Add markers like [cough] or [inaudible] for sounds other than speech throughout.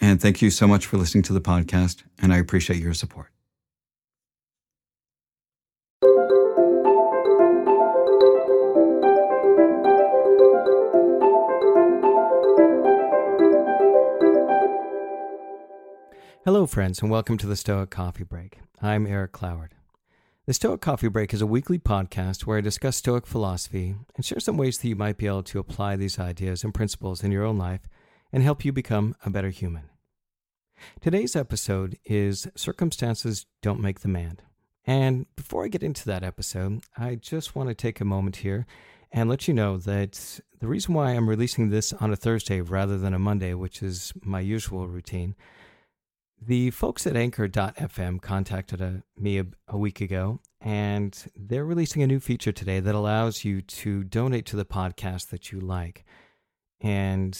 and thank you so much for listening to the podcast, and I appreciate your support. Hello, friends, and welcome to the Stoic Coffee Break. I'm Eric Cloward. The Stoic Coffee Break is a weekly podcast where I discuss Stoic philosophy and share some ways that you might be able to apply these ideas and principles in your own life and help you become a better human. Today's episode is Circumstances Don't Make the Man. And before I get into that episode, I just want to take a moment here and let you know that the reason why I'm releasing this on a Thursday rather than a Monday, which is my usual routine, the folks at Anchor.fm contacted a, uh, me a, a, week ago, and they're releasing a new feature today that allows you to donate to the podcast that you like and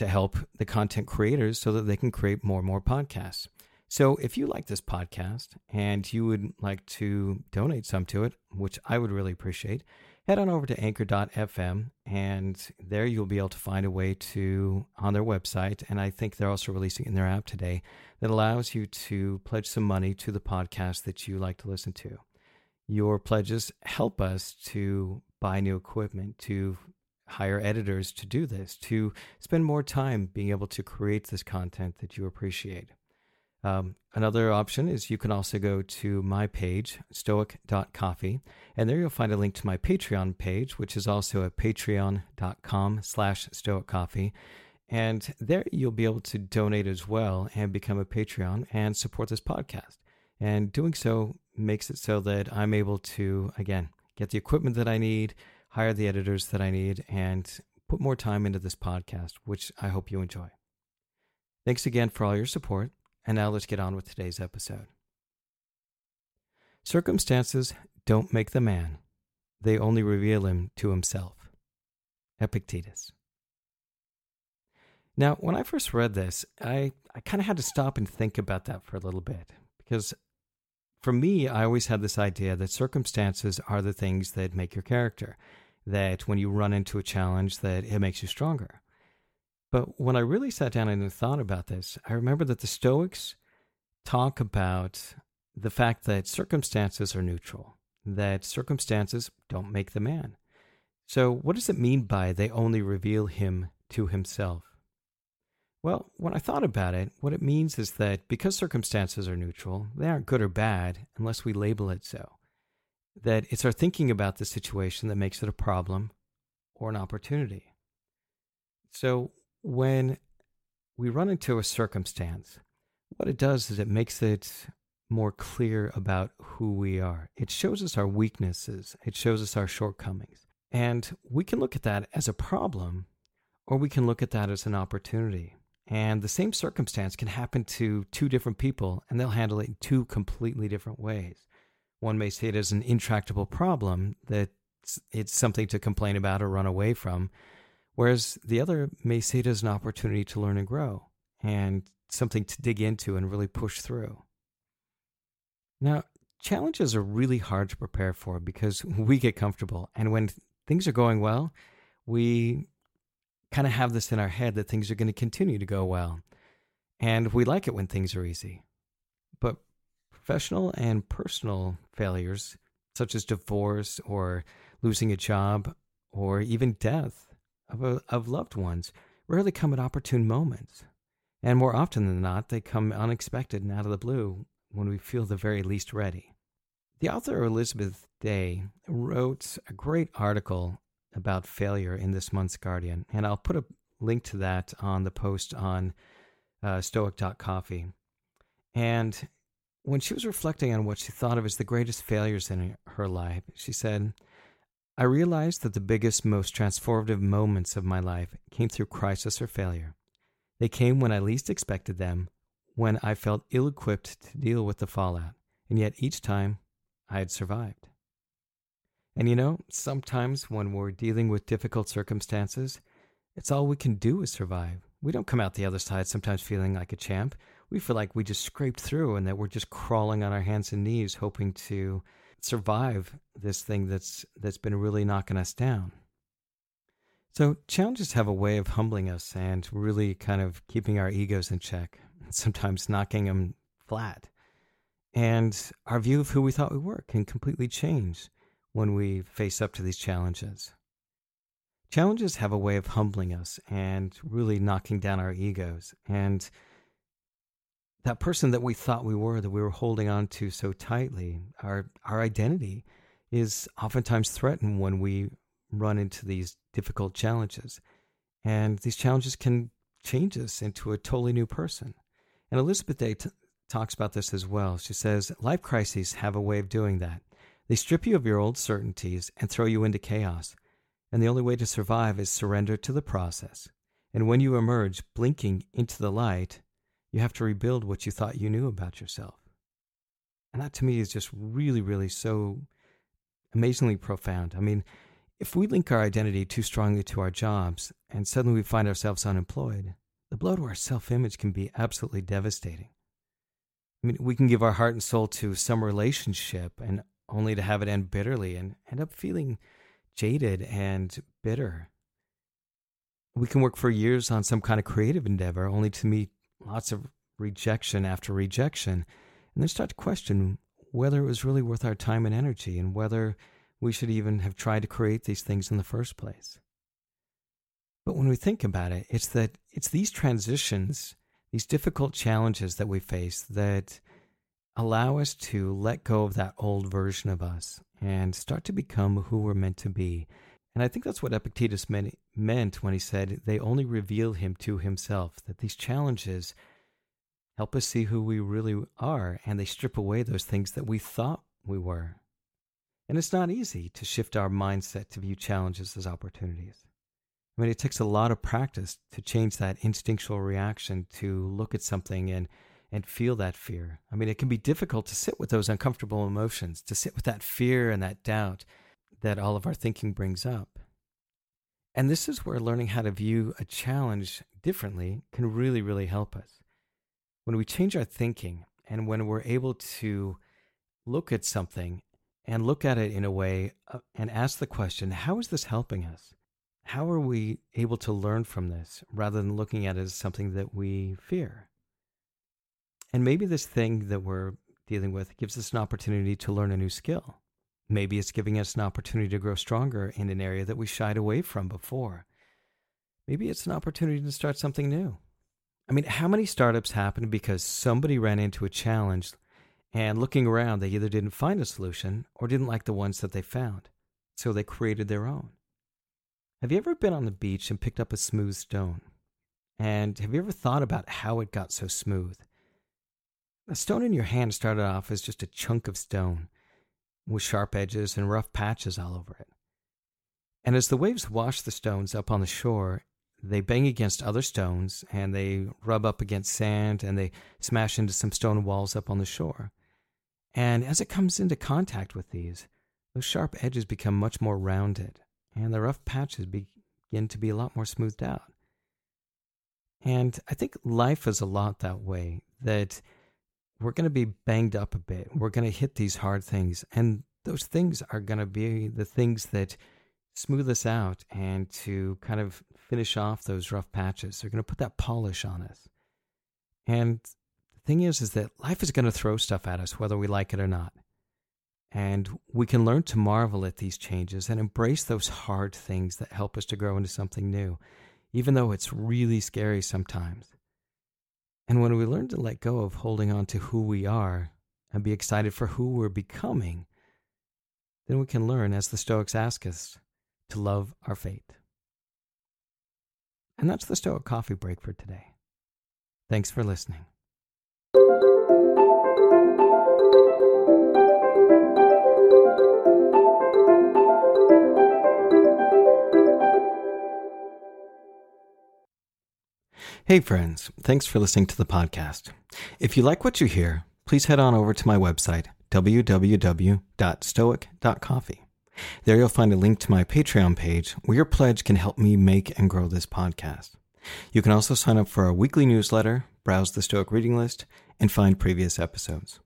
to help the content creators so that they can create more and more podcasts. So if you like this podcast and you would like to donate some to it, which I would really appreciate, head on over to anchor.fm and there you'll be able to find a way to on their website and I think they're also releasing in their app today that allows you to pledge some money to the podcast that you like to listen to. Your pledges help us to buy new equipment, to hire editors to do this, to spend more time being able to create this content that you appreciate. Um, another option is you can also go to my page, stoic.coffee, and there you'll find a link to my Patreon page, which is also at patreon.com slash stoiccoffee. And there you'll be able to donate as well and become a Patreon and support this podcast. And doing so makes it so that I'm able to, again, get the equipment that I need, hire the editors that I need, and put more time into this podcast, which I hope you enjoy. Thanks again for all your support. And now let's get on with today's episode. Circumstances don't make the man, they only reveal him to himself. Epictetus. Now, when I first read this, I, I kind of had to stop and think about that for a little bit because for me, I always had this idea that circumstances are the things that make your character, that when you run into a challenge, that it makes you stronger. But when I really sat down and thought about this, I remember that the Stoics talk about the fact that circumstances are neutral, that circumstances don't make the man. So, what does it mean by they only reveal him to himself? Well, when I thought about it, what it means is that because circumstances are neutral, they aren't good or bad unless we label it so. That it's our thinking about the situation that makes it a problem or an opportunity. So, when we run into a circumstance, what it does is it makes it more clear about who we are. It shows us our weaknesses, it shows us our shortcomings. And we can look at that as a problem, or we can look at that as an opportunity. And the same circumstance can happen to two different people, and they'll handle it in two completely different ways. One may see it as an intractable problem that it's something to complain about or run away from, Whereas the other may see it as an opportunity to learn and grow and something to dig into and really push through. Now, challenges are really hard to prepare for because [laughs] we get comfortable. And when things are going well, we kind of have this in our head that things are going to continue to go well. And we like it when things are easy. But professional and personal failures, such as divorce or losing a job or even death, of, a, of loved ones rarely come at opportune moments. And more often than not, they come unexpected and out of the blue when we feel the very least ready. The author Elizabeth Day wrote a great article about failure in this month's Guardian, and I'll put a link to that on the post on uh, stoic.coffee. And when she was reflecting on what she thought of as the greatest failures in her life, she said, I realized that the biggest, most transformative moments of my life came through crisis or failure. They came when I least expected them, when I felt ill equipped to deal with the fallout, and yet each time I had survived. And you know, sometimes when we're dealing with difficult circumstances, it's all we can do is survive. We don't come out the other side sometimes feeling like a champ. We feel like we just scraped through and that we're just crawling on our hands and knees hoping to survive this thing that's that's been really knocking us down. So challenges have a way of humbling us and really kind of keeping our egos in check, [laughs] sometimes knocking them flat. And our view of who we thought we were can completely change when we face up to these challenges. Challenges have a way of humbling us and really knocking down our egos. And that person that we thought we were, that we were holding on to so tightly, our, our identity is oftentimes threatened when we run into these difficult challenges. And these challenges can change us into a totally new person. And Elizabeth Day t- talks about this as well. She says, Life crises have a way of doing that. They strip you of your old certainties and throw you into chaos and the only way to survive is surrender to the process. And when you emerge blinking into the light, you have to rebuild what you thought you knew about yourself. And that to me is just really, really so amazingly profound. I mean, if we link our identity too strongly to our jobs and suddenly we find ourselves unemployed, the blow to our self image can be absolutely devastating. I mean, we can give our heart and soul to some relationship and only to have it end bitterly and end up feeling jaded and bitter. We can work for years on some kind of creative endeavor only to meet lots of rejection after rejection and then start to question whether it was really worth our time and energy and whether we should even have tried to create these things in the first place. But when we think about it, it's that it's these transitions, these difficult challenges that we face that allow us to let go of that old version of us and start to become who we're meant to be. And I think that's what Epictetus meant when he said they only reveal him to himself, that these challenges help us see who we really are and they strip away those things that we thought we were. And it's not easy to shift our mindset to view challenges as opportunities. I mean, it takes a lot of practice to change that instinctual reaction to look at something and and feel that fear. I mean, it can be difficult to sit with those uncomfortable emotions, to sit with that fear and that doubt that all of our thinking brings up. And this is where learning how to view a challenge differently can really, really help us. When we change our thinking and when we're able to look at something and look at it in a way uh, and ask the question, how is this helping us? How are we able to learn from this rather than looking at it as something that we fear? And maybe this thing that we're dealing with gives us an opportunity to learn a new skill. Maybe it's giving us an opportunity to grow stronger in an area that we shied away from before. Maybe it's an opportunity to start something new. I mean, how many startups happen because somebody ran into a challenge and looking around, they either didn't find a solution or didn't like the ones that they found. So they created their own. Have you ever been on the beach and picked up a smooth stone? And have you ever thought about how it got so smooth? A stone in your hand started off as just a chunk of stone with sharp edges and rough patches all over it. And as the waves wash the stones up on the shore, they bang against other stones and they rub up against sand and they smash into some stone walls up on the shore. And as it comes into contact with these, those sharp edges become much more rounded and the rough patches begin to be a lot more smoothed out. And I think life is a lot that way, that we're going to be banged up a bit. We're going to hit these hard things. And those things are going to be the things that smooth us out and to kind of finish off those rough patches. They're going to put that polish on us. And the thing is, is that life is going to throw stuff at us, whether we like it or not. And we can learn to marvel at these changes and embrace those hard things that help us to grow into something new, even though it's really scary sometimes. And when we learn to let go of holding on to who we are and be excited for who we're becoming, then we can learn, as the Stoics ask us, to love our fate. And that's the Stoic Coffee Break for today. Thanks for listening. Hey, friends, thanks for listening to the podcast. If you like what you hear, please head on over to my website, www.stoic.coffee. There you'll find a link to my Patreon page where your pledge can help me make and grow this podcast. You can also sign up for our weekly newsletter, browse the Stoic reading list, and find previous episodes.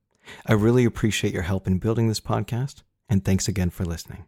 I really appreciate your help in building this podcast, and thanks again for listening.